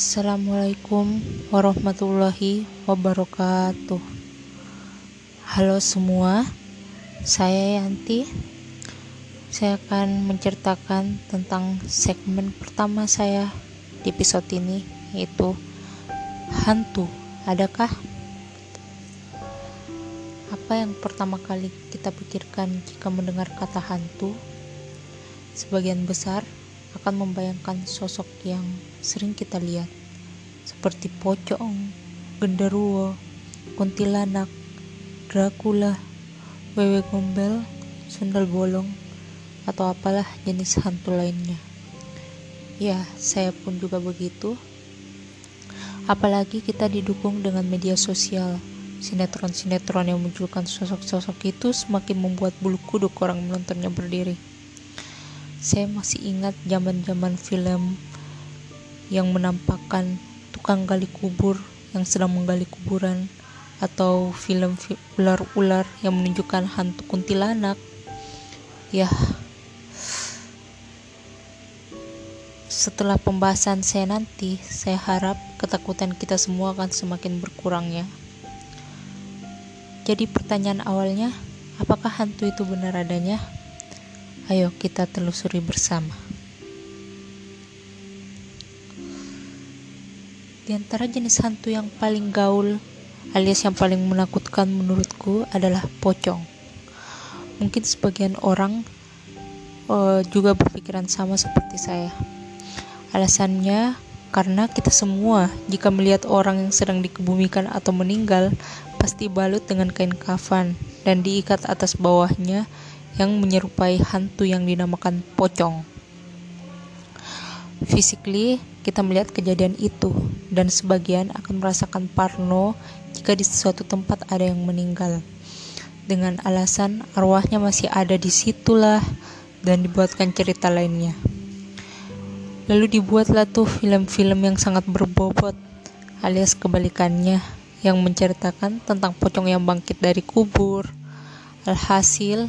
Assalamualaikum warahmatullahi wabarakatuh. Halo semua, saya Yanti. Saya akan menceritakan tentang segmen pertama saya di episode ini, yaitu hantu. Adakah? Apa yang pertama kali kita pikirkan jika mendengar kata hantu? Sebagian besar akan membayangkan sosok yang sering kita lihat seperti pocong, genderuwo, kuntilanak, Dracula, wewe gombel, sundal bolong, atau apalah jenis hantu lainnya. Ya, saya pun juga begitu. Apalagi kita didukung dengan media sosial. Sinetron-sinetron yang munculkan sosok-sosok itu semakin membuat bulu kuduk orang menontonnya berdiri saya masih ingat zaman-zaman film yang menampakkan tukang gali kubur yang sedang menggali kuburan atau film ular-ular yang menunjukkan hantu kuntilanak. Ya setelah pembahasan saya nanti saya harap ketakutan kita semua akan semakin berkurang ya jadi pertanyaan awalnya apakah hantu itu benar adanya Ayo kita telusuri bersama. Di antara jenis hantu yang paling gaul alias yang paling menakutkan menurutku adalah pocong. Mungkin sebagian orang uh, juga berpikiran sama seperti saya. Alasannya karena kita semua jika melihat orang yang sedang dikebumikan atau meninggal pasti balut dengan kain kafan dan diikat atas bawahnya yang menyerupai hantu yang dinamakan pocong. Physically, kita melihat kejadian itu, dan sebagian akan merasakan parno jika di suatu tempat ada yang meninggal. Dengan alasan arwahnya masih ada di situlah dan dibuatkan cerita lainnya. Lalu dibuatlah tuh film-film yang sangat berbobot, alias kebalikannya, yang menceritakan tentang pocong yang bangkit dari kubur. Alhasil,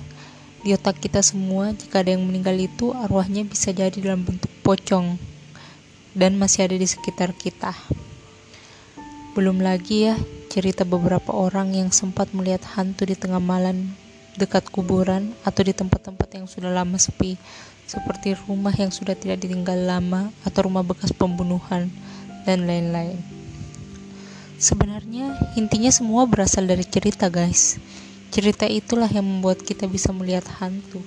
di otak kita semua, jika ada yang meninggal itu, arwahnya bisa jadi dalam bentuk pocong dan masih ada di sekitar kita. Belum lagi ya, cerita beberapa orang yang sempat melihat hantu di tengah malam dekat kuburan atau di tempat-tempat yang sudah lama sepi, seperti rumah yang sudah tidak ditinggal lama atau rumah bekas pembunuhan, dan lain-lain. Sebenarnya, intinya semua berasal dari cerita, guys Cerita itulah yang membuat kita bisa melihat hantu.